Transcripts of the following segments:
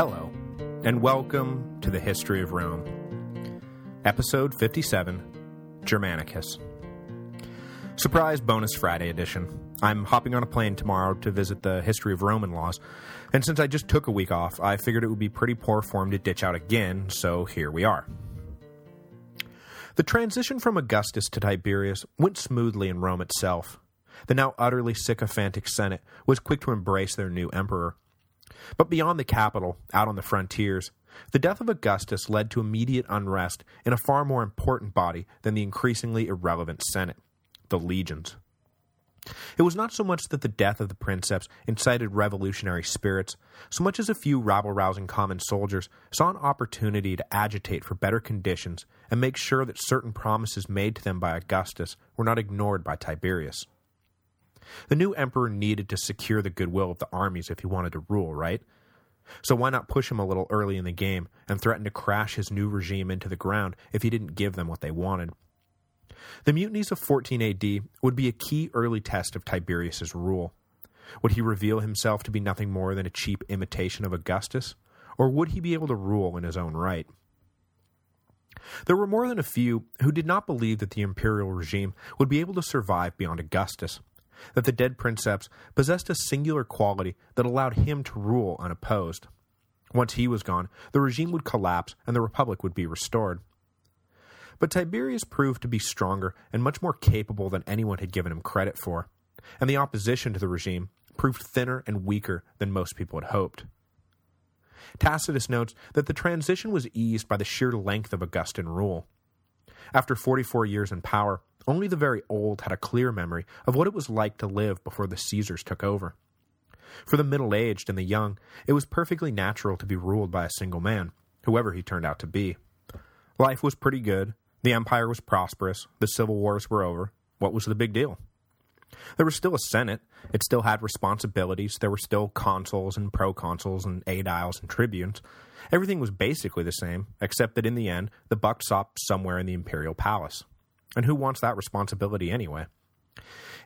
Hello, and welcome to the History of Rome. Episode 57, Germanicus. Surprise bonus Friday edition. I'm hopping on a plane tomorrow to visit the history of Roman laws, and since I just took a week off, I figured it would be pretty poor form to ditch out again, so here we are. The transition from Augustus to Tiberius went smoothly in Rome itself. The now utterly sycophantic Senate was quick to embrace their new emperor. But beyond the capital, out on the frontiers, the death of Augustus led to immediate unrest in a far more important body than the increasingly irrelevant Senate, the legions. It was not so much that the death of the princeps incited revolutionary spirits, so much as a few rabble-rousing common soldiers saw an opportunity to agitate for better conditions and make sure that certain promises made to them by Augustus were not ignored by Tiberius. The new emperor needed to secure the goodwill of the armies if he wanted to rule, right? So why not push him a little early in the game and threaten to crash his new regime into the ground if he didn't give them what they wanted? The mutinies of 14 AD would be a key early test of Tiberius's rule. Would he reveal himself to be nothing more than a cheap imitation of Augustus, or would he be able to rule in his own right? There were more than a few who did not believe that the imperial regime would be able to survive beyond Augustus, that the dead princeps possessed a singular quality that allowed him to rule unopposed. Once he was gone, the regime would collapse and the republic would be restored. But Tiberius proved to be stronger and much more capable than anyone had given him credit for, and the opposition to the regime proved thinner and weaker than most people had hoped. Tacitus notes that the transition was eased by the sheer length of Augustan rule. After 44 years in power, only the very old had a clear memory of what it was like to live before the Caesars took over. For the middle-aged and the young, it was perfectly natural to be ruled by a single man, whoever he turned out to be. Life was pretty good, the empire was prosperous, the civil wars were over. What was the big deal? There was still a senate, it still had responsibilities, there were still consuls and proconsuls and aediles and tribunes. Everything was basically the same, except that in the end, the buck stopped somewhere in the imperial palace. And who wants that responsibility anyway?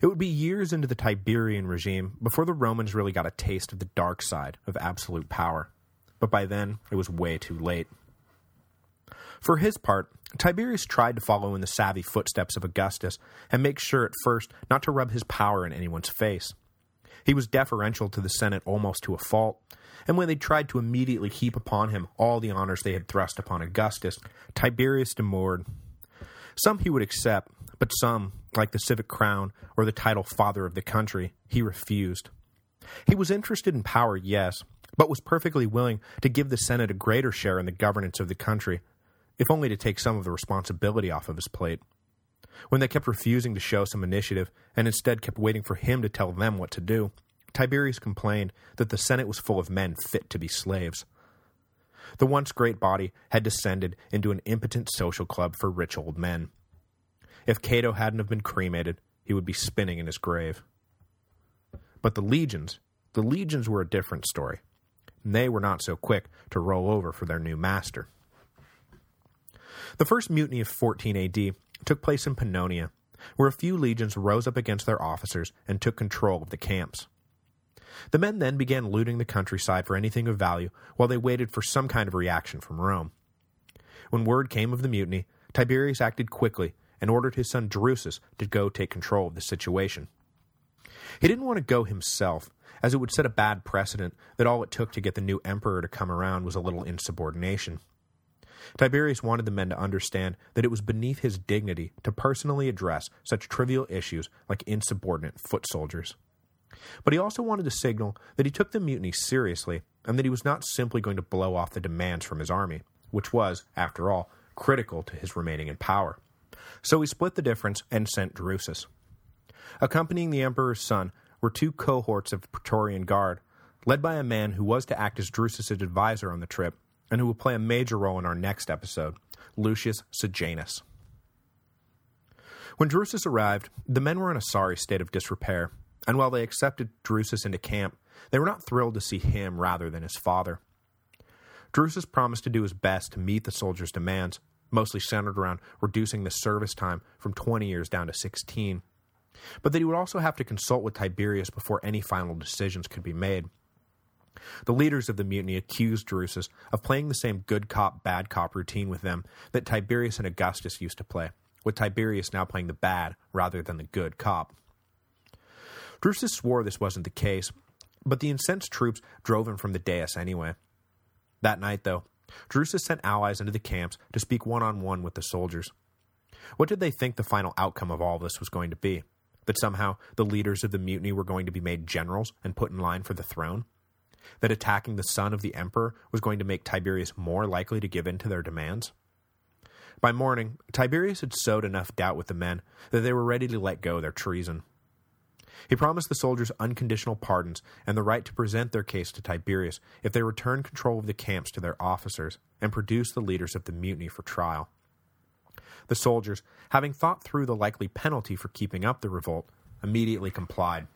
It would be years into the Tiberian regime before the Romans really got a taste of the dark side of absolute power. But by then, it was way too late. For his part, Tiberius tried to follow in the savvy footsteps of Augustus and make sure at first not to rub his power in anyone's face. He was deferential to the Senate almost to a fault, and when they tried to immediately heap upon him all the honors they had thrust upon Augustus, Tiberius demurred. Some he would accept, but some, like the civic crown or the title father of the country, he refused. He was interested in power, yes, but was perfectly willing to give the Senate a greater share in the governance of the country, if only to take some of the responsibility off of his plate. When they kept refusing to show some initiative, and instead kept waiting for him to tell them what to do, Tiberius complained that the Senate was full of men fit to be slaves. The once great body had descended into an impotent social club for rich old men. If Cato hadn't have been cremated, he would be spinning in his grave. But the legions, the legions were a different story. They were not so quick to roll over for their new master. The first mutiny of 14 AD took place in Pannonia, where a few legions rose up against their officers and took control of the camps. The men then began looting the countryside for anything of value while they waited for some kind of reaction from Rome. When word came of the mutiny, Tiberius acted quickly and ordered his son Drusus to go take control of the situation. He didn't want to go himself, as it would set a bad precedent that all it took to get the new emperor to come around was a little insubordination. Tiberius wanted the men to understand that it was beneath his dignity to personally address such trivial issues like insubordinate foot soldiers. But he also wanted to signal that he took the mutiny seriously and that he was not simply going to blow off the demands from his army, which was, after all, critical to his remaining in power. So he split the difference and sent Drusus. Accompanying the emperor's son were two cohorts of Praetorian Guard, led by a man who was to act as Drusus' advisor on the trip and who will play a major role in our next episode, Lucius Sejanus. When Drusus arrived, the men were in a sorry state of disrepair, and while they accepted Drusus into camp, they were not thrilled to see him rather than his father. Drusus promised to do his best to meet the soldiers' demands, mostly centered around reducing the service time from 20 years down to 16, but that he would also have to consult with Tiberius before any final decisions could be made. The leaders of the mutiny accused Drusus of playing the same good cop, bad cop routine with them that Tiberius and Augustus used to play, with Tiberius now playing the bad rather than the good cop. Drusus swore this wasn't the case, but the incensed troops drove him from the dais anyway. That night, though, Drusus sent allies into the camps to speak one-on-one -on -one with the soldiers. What did they think the final outcome of all this was going to be? That somehow the leaders of the mutiny were going to be made generals and put in line for the throne? That attacking the son of the emperor was going to make Tiberius more likely to give in to their demands? By morning, Tiberius had sowed enough doubt with the men that they were ready to let go their treason. He promised the soldiers unconditional pardons and the right to present their case to Tiberius if they returned control of the camps to their officers and produced the leaders of the mutiny for trial. The soldiers, having thought through the likely penalty for keeping up the revolt, immediately complied.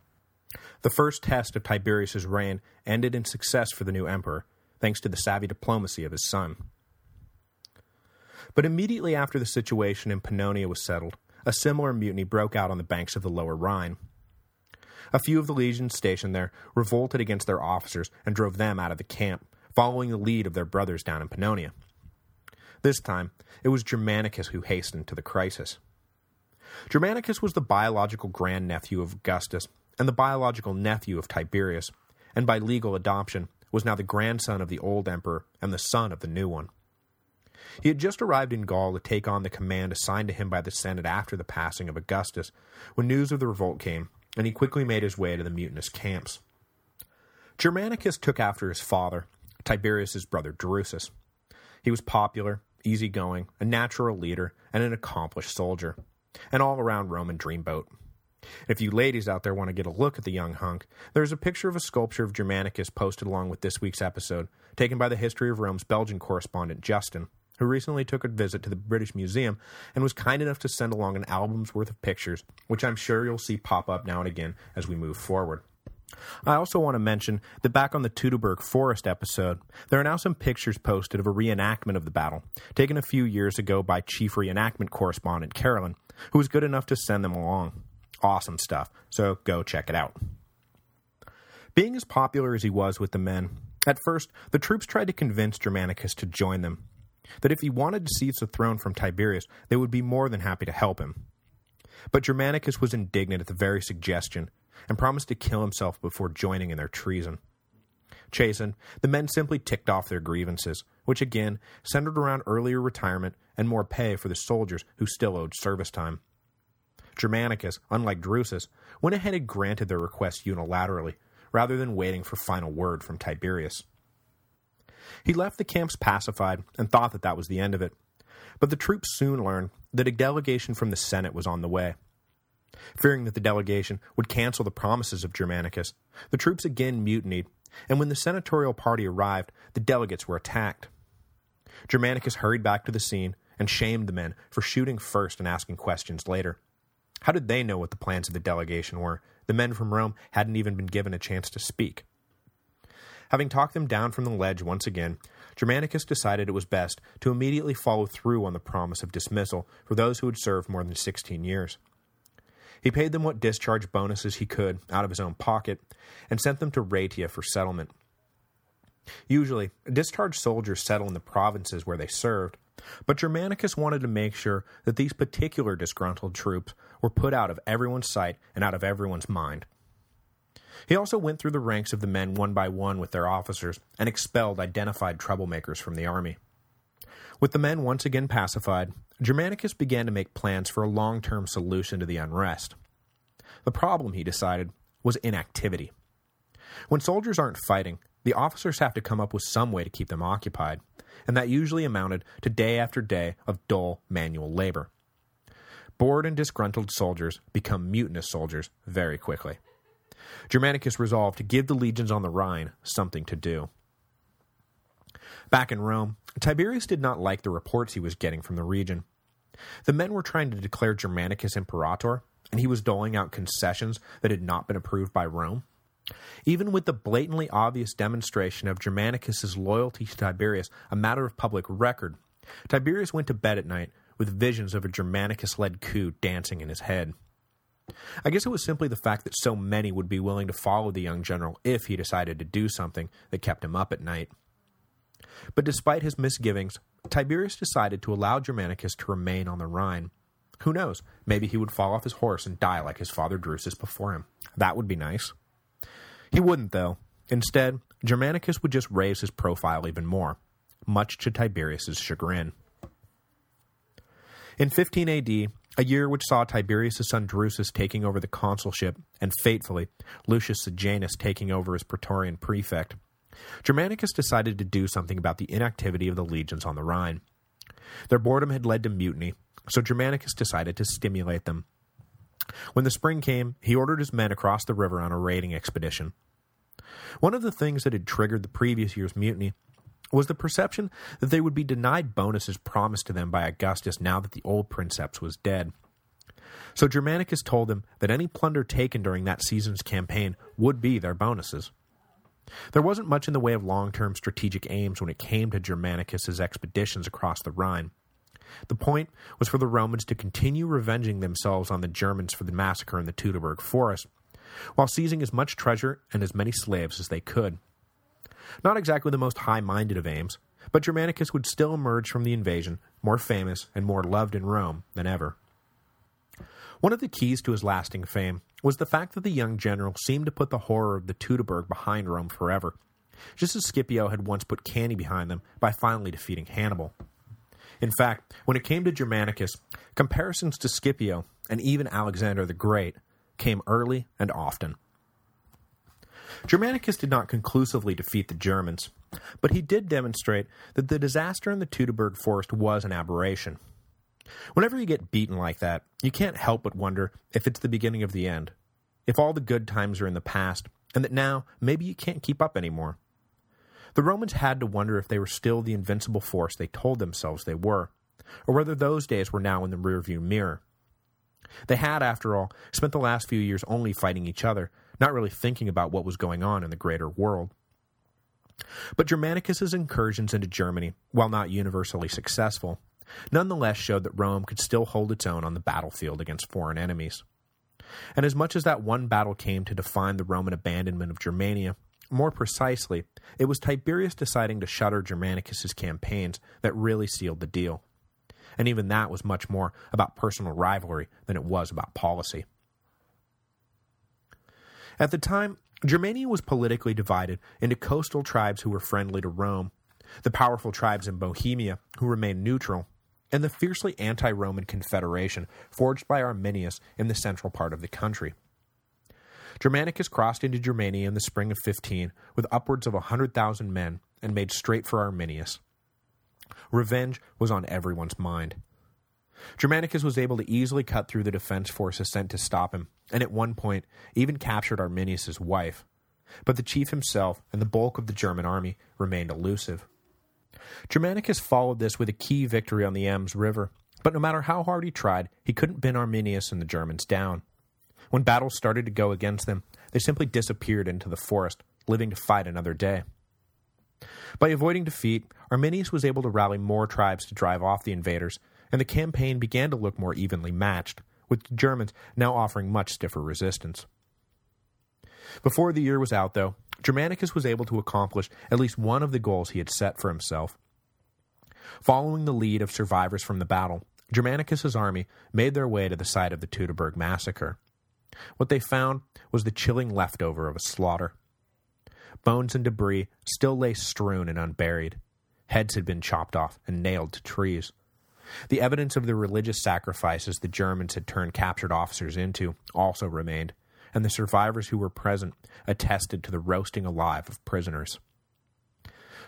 The first test of Tiberius's reign ended in success for the new emperor, thanks to the savvy diplomacy of his son. But immediately after the situation in Pannonia was settled, a similar mutiny broke out on the banks of the lower Rhine. A few of the legions stationed there revolted against their officers and drove them out of the camp, following the lead of their brothers down in Pannonia. This time, it was Germanicus who hastened to the crisis. Germanicus was the biological grandnephew of Augustus and the biological nephew of Tiberius, and by legal adoption was now the grandson of the old emperor and the son of the new one. He had just arrived in Gaul to take on the command assigned to him by the Senate after the passing of Augustus, when news of the revolt came, and he quickly made his way to the mutinous camps. Germanicus took after his father, Tiberius's brother Drusus. He was popular, easygoing, a natural leader, and an accomplished soldier. An all-around Roman dreamboat. If you ladies out there want to get a look at the young hunk, there's a picture of a sculpture of Germanicus posted along with this week's episode, taken by the History of Rome's Belgian correspondent Justin, who recently took a visit to the British Museum and was kind enough to send along an album's worth of pictures, which I'm sure you'll see pop up now and again as we move forward. I also want to mention that back on the Teutoburg Forest episode, there are now some pictures posted of a reenactment of the battle, taken a few years ago by chief reenactment correspondent Carolyn, who was good enough to send them along. Awesome stuff, so go check it out. Being as popular as he was with the men, at first, the troops tried to convince Germanicus to join them, that if he wanted to seize the throne from Tiberius, they would be more than happy to help him. But Germanicus was indignant at the very suggestion, and promised to kill himself before joining in their treason. Chastened, the men simply ticked off their grievances, which again centered around earlier retirement and more pay for the soldiers who still owed service time. Germanicus, unlike Drusus, went ahead and granted their request unilaterally, rather than waiting for final word from Tiberius. He left the camps pacified and thought that that was the end of it, but the troops soon learned that a delegation from the Senate was on the way. Fearing that the delegation would cancel the promises of Germanicus, the troops again mutinied, and when the senatorial party arrived, the delegates were attacked. Germanicus hurried back to the scene and shamed the men for shooting first and asking questions later. How did they know what the plans of the delegation were? The men from Rome hadn't even been given a chance to speak. Having talked them down from the ledge once again, Germanicus decided it was best to immediately follow through on the promise of dismissal for those who had served more than 16 years. He paid them what discharge bonuses he could out of his own pocket, and sent them to Raetia for settlement. Usually, discharged soldiers settle in the provinces where they served, but Germanicus wanted to make sure that these particular disgruntled troops were put out of everyone's sight and out of everyone's mind. He also went through the ranks of the men one by one with their officers and expelled identified troublemakers from the army. With the men once again pacified, Germanicus began to make plans for a long-term solution to the unrest. The problem, he decided, was inactivity. When soldiers aren't fighting, the officers have to come up with some way to keep them occupied, and that usually amounted to day after day of dull manual labor. Bored and disgruntled soldiers become mutinous soldiers very quickly. Germanicus resolved to give the legions on the Rhine something to do. Back in Rome, Tiberius did not like the reports he was getting from the region. The men were trying to declare Germanicus imperator, and he was doling out concessions that had not been approved by Rome. Even with the blatantly obvious demonstration of Germanicus's loyalty to Tiberius a matter of public record, Tiberius went to bed at night with visions of a Germanicus-led coup dancing in his head. I guess it was simply the fact that so many would be willing to follow the young general if he decided to do something that kept him up at night. But despite his misgivings, Tiberius decided to allow Germanicus to remain on the Rhine. Who knows, maybe he would fall off his horse and die like his father Drusus before him. That would be nice. He wouldn't, though. Instead, Germanicus would just raise his profile even more, much to Tiberius's chagrin. In 15 AD, a year which saw Tiberius's son Drusus taking over the consulship, and fatefully, Lucius Sejanus taking over as Praetorian prefect, Germanicus decided to do something about the inactivity of the legions on the Rhine. Their boredom had led to mutiny, so Germanicus decided to stimulate them. When the spring came, he ordered his men across the river on a raiding expedition. One of the things that had triggered the previous year's mutiny was the perception that they would be denied bonuses promised to them by Augustus now that the old princeps was dead. So Germanicus told them that any plunder taken during that season's campaign would be their bonuses. There wasn't much in the way of long-term strategic aims when it came to Germanicus's expeditions across the Rhine. The point was for the Romans to continue revenging themselves on the Germans for the massacre in the Teutoburg forest, while seizing as much treasure and as many slaves as they could. Not exactly the most high-minded of aims, but Germanicus would still emerge from the invasion more famous and more loved in Rome than ever. One of the keys to his lasting fame was the fact that the young general seemed to put the horror of the Teutoburg behind Rome forever, just as Scipio had once put Cannae behind them by finally defeating Hannibal. In fact, when it came to Germanicus, comparisons to Scipio, and even Alexander the Great, came early and often. Germanicus did not conclusively defeat the Germans, but he did demonstrate that the disaster in the Teutoburg forest was an aberration. Whenever you get beaten like that, you can't help but wonder if it's the beginning of the end, if all the good times are in the past, and that now maybe you can't keep up anymore. The Romans had to wonder if they were still the invincible force they told themselves they were, or whether those days were now in the rearview mirror. They had, after all, spent the last few years only fighting each other, not really thinking about what was going on in the greater world. But Germanicus's incursions into Germany, while not universally successful, nonetheless showed that Rome could still hold its own on the battlefield against foreign enemies. And as much as that one battle came to define the Roman abandonment of Germania, more precisely, it was Tiberius deciding to shutter Germanicus's campaigns that really sealed the deal. And even that was much more about personal rivalry than it was about policy. At the time, Germania was politically divided into coastal tribes who were friendly to Rome, the powerful tribes in Bohemia who remained neutral, and the fiercely anti-Roman confederation forged by Arminius in the central part of the country. Germanicus crossed into Germania in the spring of 15 with upwards of a 100,000 men and made straight for Arminius. Revenge was on everyone's mind. Germanicus was able to easily cut through the defense forces sent to stop him, and at one point even captured Arminius's wife. But the chief himself and the bulk of the German army remained elusive. Germanicus followed this with a key victory on the Ems River, but no matter how hard he tried, he couldn't pin Arminius and the Germans down. When battles started to go against them, they simply disappeared into the forest, living to fight another day. By avoiding defeat, Arminius was able to rally more tribes to drive off the invaders, and the campaign began to look more evenly matched, with the Germans now offering much stiffer resistance. Before the year was out, though, Germanicus was able to accomplish at least one of the goals he had set for himself. Following the lead of survivors from the battle, Germanicus's army made their way to the site of the Teutoburg massacre. What they found was the chilling leftover of a slaughter. Bones and debris still lay strewn and unburied. Heads had been chopped off and nailed to trees. The evidence of the religious sacrifices the Germans had turned captured officers into also remained, and the survivors who were present attested to the roasting alive of prisoners.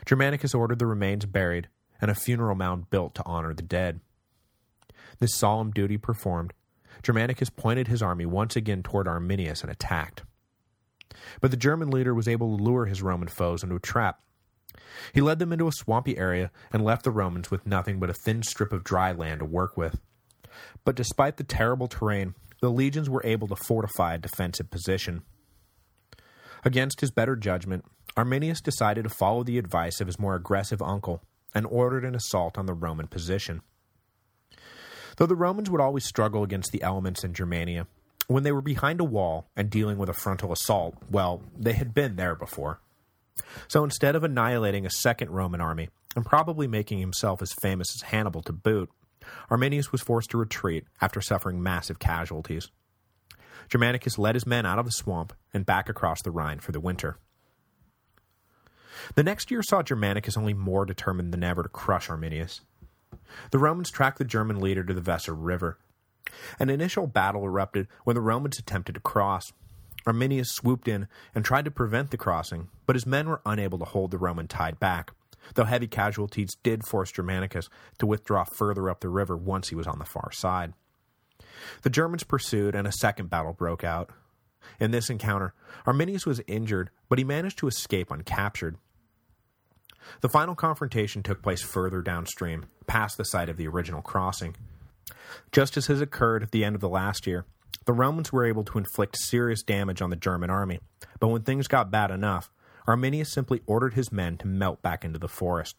Germanicus ordered the remains buried, and a funeral mound built to honor the dead. This solemn duty performed, Germanicus pointed his army once again toward Arminius and attacked. But the German leader was able to lure his Roman foes into a trap. He led them into a swampy area and left the Romans with nothing but a thin strip of dry land to work with. But despite the terrible terrain, the legions were able to fortify a defensive position. Against his better judgment, Arminius decided to follow the advice of his more aggressive uncle and ordered an assault on the Roman position. Though the Romans would always struggle against the elements in Germania, When they were behind a wall and dealing with a frontal assault, well, they had been there before. So instead of annihilating a second Roman army, and probably making himself as famous as Hannibal to boot, Arminius was forced to retreat after suffering massive casualties. Germanicus led his men out of the swamp and back across the Rhine for the winter. The next year saw Germanicus only more determined than ever to crush Arminius. The Romans tracked the German leader to the Weser River. An initial battle erupted when the Romans attempted to cross. Arminius swooped in and tried to prevent the crossing, but his men were unable to hold the Roman tide back, though heavy casualties did force Germanicus to withdraw further up the river once he was on the far side. The Germans pursued and a second battle broke out. In this encounter, Arminius was injured, but he managed to escape uncaptured. The final confrontation took place further downstream, past the site of the original crossing. Just as has occurred at the end of the last year, the Romans were able to inflict serious damage on the German army, but when things got bad enough, Arminius simply ordered his men to melt back into the forest.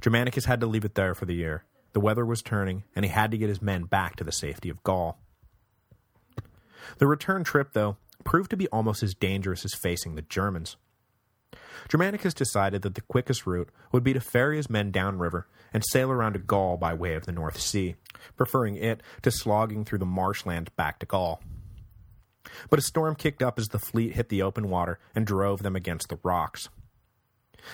Germanicus had to leave it there for the year. The weather was turning, and he had to get his men back to the safety of Gaul. The return trip, though, proved to be almost as dangerous as facing the Germans. Germanicus decided that the quickest route would be to ferry his men downriver and sail around to Gaul by way of the North Sea, preferring it to slogging through the marshland back to Gaul. But a storm kicked up as the fleet hit the open water and drove them against the rocks.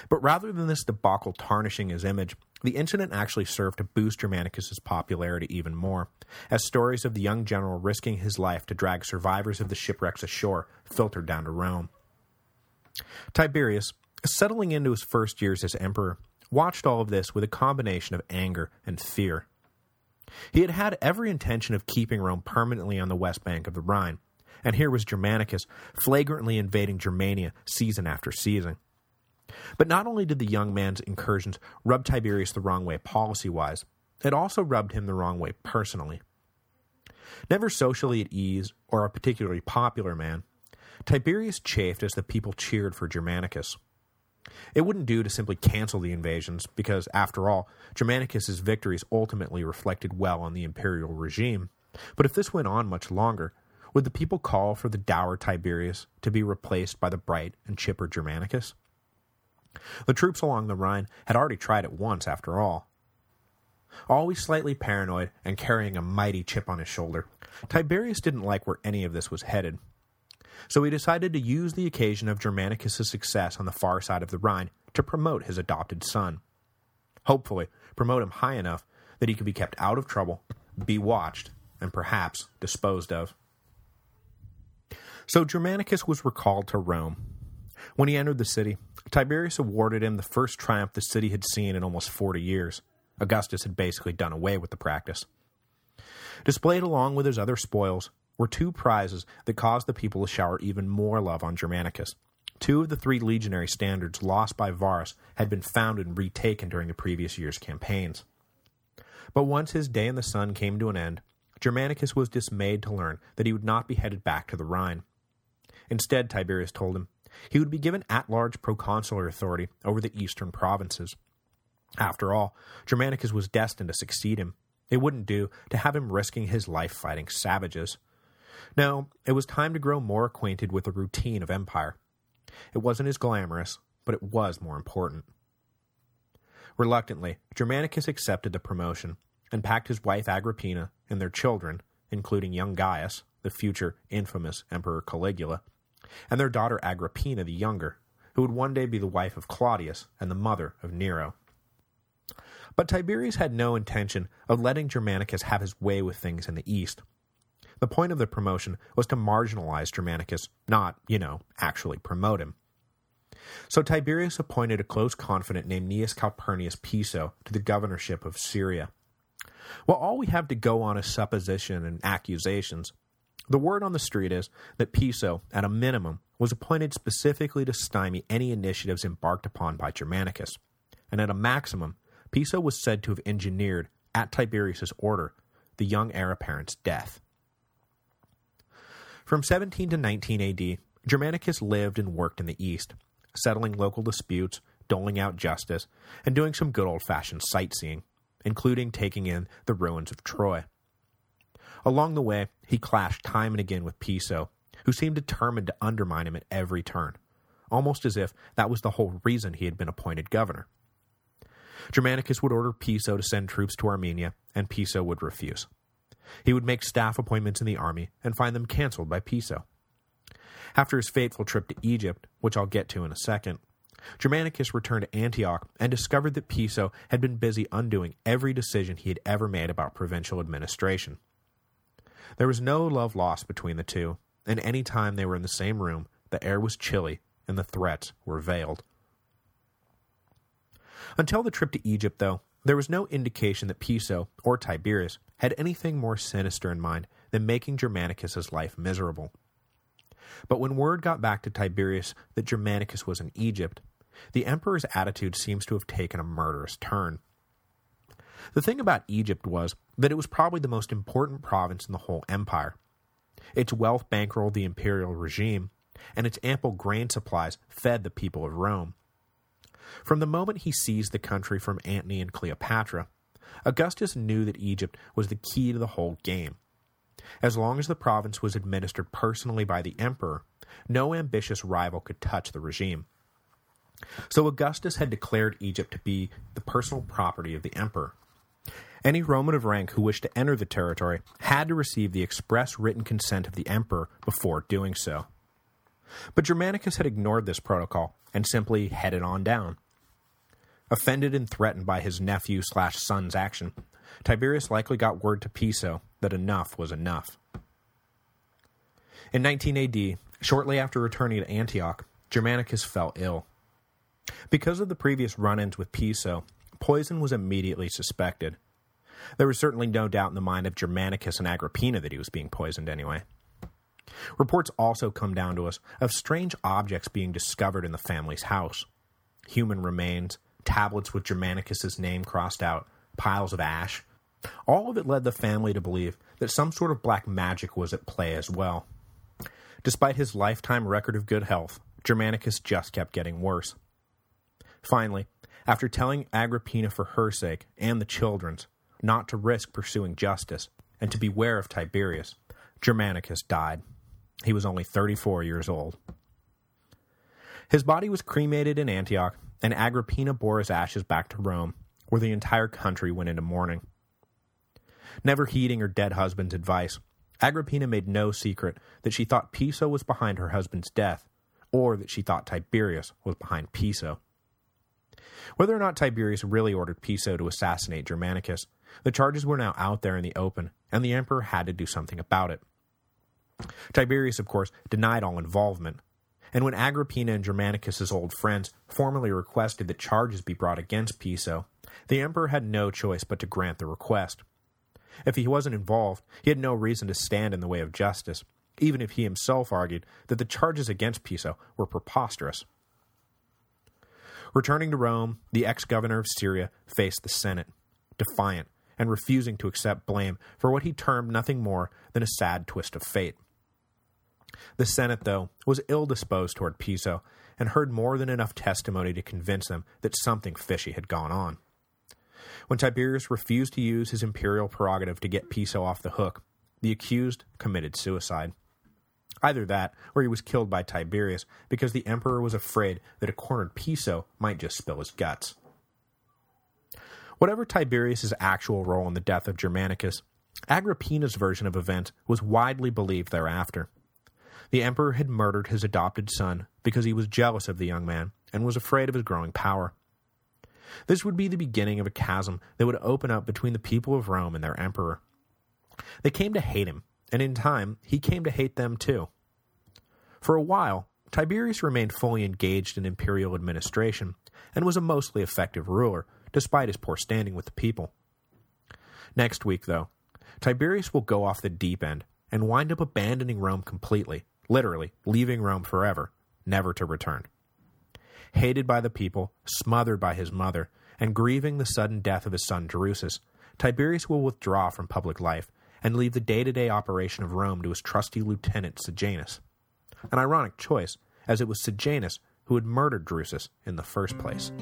But rather than this debacle tarnishing his image, the incident actually served to boost Germanicus's popularity even more, as stories of the young general risking his life to drag survivors of the shipwrecks ashore filtered down to Rome. Tiberius, settling into his first years as emperor, watched all of this with a combination of anger and fear. He had had every intention of keeping Rome permanently on the west bank of the Rhine, and here was Germanicus flagrantly invading Germania season after season. But not only did the young man's incursions rub Tiberius the wrong way policy-wise, it also rubbed him the wrong way personally. Never socially at ease or a particularly popular man, Tiberius chafed as the people cheered for Germanicus. It wouldn't do to simply cancel the invasions, because, after all, Germanicus's victories ultimately reflected well on the imperial regime. But if this went on much longer, would the people call for the dour Tiberius to be replaced by the bright and chipper Germanicus? The troops along the Rhine had already tried it once, after all. Always slightly paranoid and carrying a mighty chip on his shoulder, Tiberius didn't like where any of this was headed, so he decided to use the occasion of Germanicus's success on the far side of the Rhine to promote his adopted son. Hopefully, promote him high enough that he could be kept out of trouble, be watched, and perhaps disposed of. So Germanicus was recalled to Rome. When he entered the city, Tiberius awarded him the first triumph the city had seen in almost 40 years. Augustus had basically done away with the practice. Displayed along with his other spoils were two prizes that caused the people to shower even more love on Germanicus. Two of the three legionary standards lost by Varus had been found and retaken during the previous year's campaigns. But once his day in the sun came to an end, Germanicus was dismayed to learn that he would not be headed back to the Rhine. Instead, Tiberius told him, he would be given at-large proconsular authority over the eastern provinces. After all, Germanicus was destined to succeed him. It wouldn't do to have him risking his life fighting savages. No, it was time to grow more acquainted with the routine of empire. It wasn't as glamorous, but it was more important. Reluctantly, Germanicus accepted the promotion and packed his wife Agrippina and their children, including young Gaius, the future infamous Emperor Caligula, and their daughter Agrippina the Younger, who would one day be the wife of Claudius and the mother of Nero. But Tiberius had no intention of letting Germanicus have his way with things in the east. The point of the promotion was to marginalize Germanicus, not, you know, actually promote him. So Tiberius appointed a close confidant named Gnaeus Calpurnius Piso to the governorship of Syria. Well, all we have to go on is supposition and accusations. The word on the street is that Piso, at a minimum, was appointed specifically to stymie any initiatives embarked upon by Germanicus, and at a maximum, Piso was said to have engineered, at Tiberius's order, the young heir apparent's death. From 17 to 19 AD, Germanicus lived and worked in the East, settling local disputes, doling out justice, and doing some good old-fashioned sightseeing, including taking in the ruins of Troy. Along the way, he clashed time and again with Piso, who seemed determined to undermine him at every turn, almost as if that was the whole reason he had been appointed governor. Germanicus would order Piso to send troops to Armenia, and Piso would refuse. He would make staff appointments in the army and find them cancelled by Piso. After his fateful trip to Egypt, which I'll get to in a second, Germanicus returned to Antioch and discovered that Piso had been busy undoing every decision he had ever made about provincial administration. There was no love lost between the two, and any time they were in the same room, the air was chilly and the threats were veiled. Until the trip to Egypt, though, there was no indication that Piso, or Tiberius, had anything more sinister in mind than making Germanicus's life miserable. But when word got back to Tiberius that Germanicus was in Egypt, the emperor's attitude seems to have taken a murderous turn. The thing about Egypt was that it was probably the most important province in the whole empire. Its wealth bankrolled the imperial regime, and its ample grain supplies fed the people of Rome. From the moment he seized the country from Antony and Cleopatra, Augustus knew that Egypt was the key to the whole game. As long as the province was administered personally by the emperor, no ambitious rival could touch the regime. So Augustus had declared Egypt to be the personal property of the emperor. Any Roman of rank who wished to enter the territory had to receive the express written consent of the emperor before doing so. But Germanicus had ignored this protocol and simply headed on down. Offended and threatened by his nephew slash son's action, Tiberius likely got word to Piso that enough was enough. In 19 AD, shortly after returning to Antioch, Germanicus fell ill. Because of the previous run-ins with Piso, poison was immediately suspected. There was certainly no doubt in the mind of Germanicus and Agrippina that he was being poisoned anyway. Reports also come down to us of strange objects being discovered in the family's house. Human remains, tablets with Germanicus's name crossed out, piles of ash. All of it led the family to believe that some sort of black magic was at play as well. Despite his lifetime record of good health, Germanicus just kept getting worse. Finally, after telling Agrippina for her sake, and the children's, not to risk pursuing justice, and to beware of Tiberius, Germanicus died. He was only 34 years old. His body was cremated in Antioch, and Agrippina bore his ashes back to Rome, where the entire country went into mourning. Never heeding her dead husband's advice, Agrippina made no secret that she thought Piso was behind her husband's death, or that she thought Tiberius was behind Piso. Whether or not Tiberius really ordered Piso to assassinate Germanicus, the charges were now out there in the open, and the emperor had to do something about it. Tiberius, of course, denied all involvement, and when Agrippina and Germanicus's old friends formally requested that charges be brought against Piso, the emperor had no choice but to grant the request. If he wasn't involved, he had no reason to stand in the way of justice, even if he himself argued that the charges against Piso were preposterous. Returning to Rome, the ex-governor of Syria faced the Senate, defiant and refusing to accept blame for what he termed nothing more than a sad twist of fate. The Senate, though, was ill-disposed toward Piso and heard more than enough testimony to convince them that something fishy had gone on. When Tiberius refused to use his imperial prerogative to get Piso off the hook, the accused committed suicide. Either that, or he was killed by Tiberius because the emperor was afraid that a cornered Piso might just spill his guts. Whatever Tiberius's actual role in the death of Germanicus, Agrippina's version of events was widely believed thereafter. The emperor had murdered his adopted son because he was jealous of the young man and was afraid of his growing power. This would be the beginning of a chasm that would open up between the people of Rome and their emperor. They came to hate him, and in time, he came to hate them too. For a while, Tiberius remained fully engaged in imperial administration, and was a mostly effective ruler, despite his poor standing with the people. Next week, though, Tiberius will go off the deep end, and wind up abandoning Rome completely, literally leaving Rome forever, never to return. Hated by the people, smothered by his mother, and grieving the sudden death of his son Drusus, Tiberius will withdraw from public life and leave the day-to-day -day operation of Rome to his trusty lieutenant Sejanus. An ironic choice, as it was Sejanus who had murdered Drusus in the first place.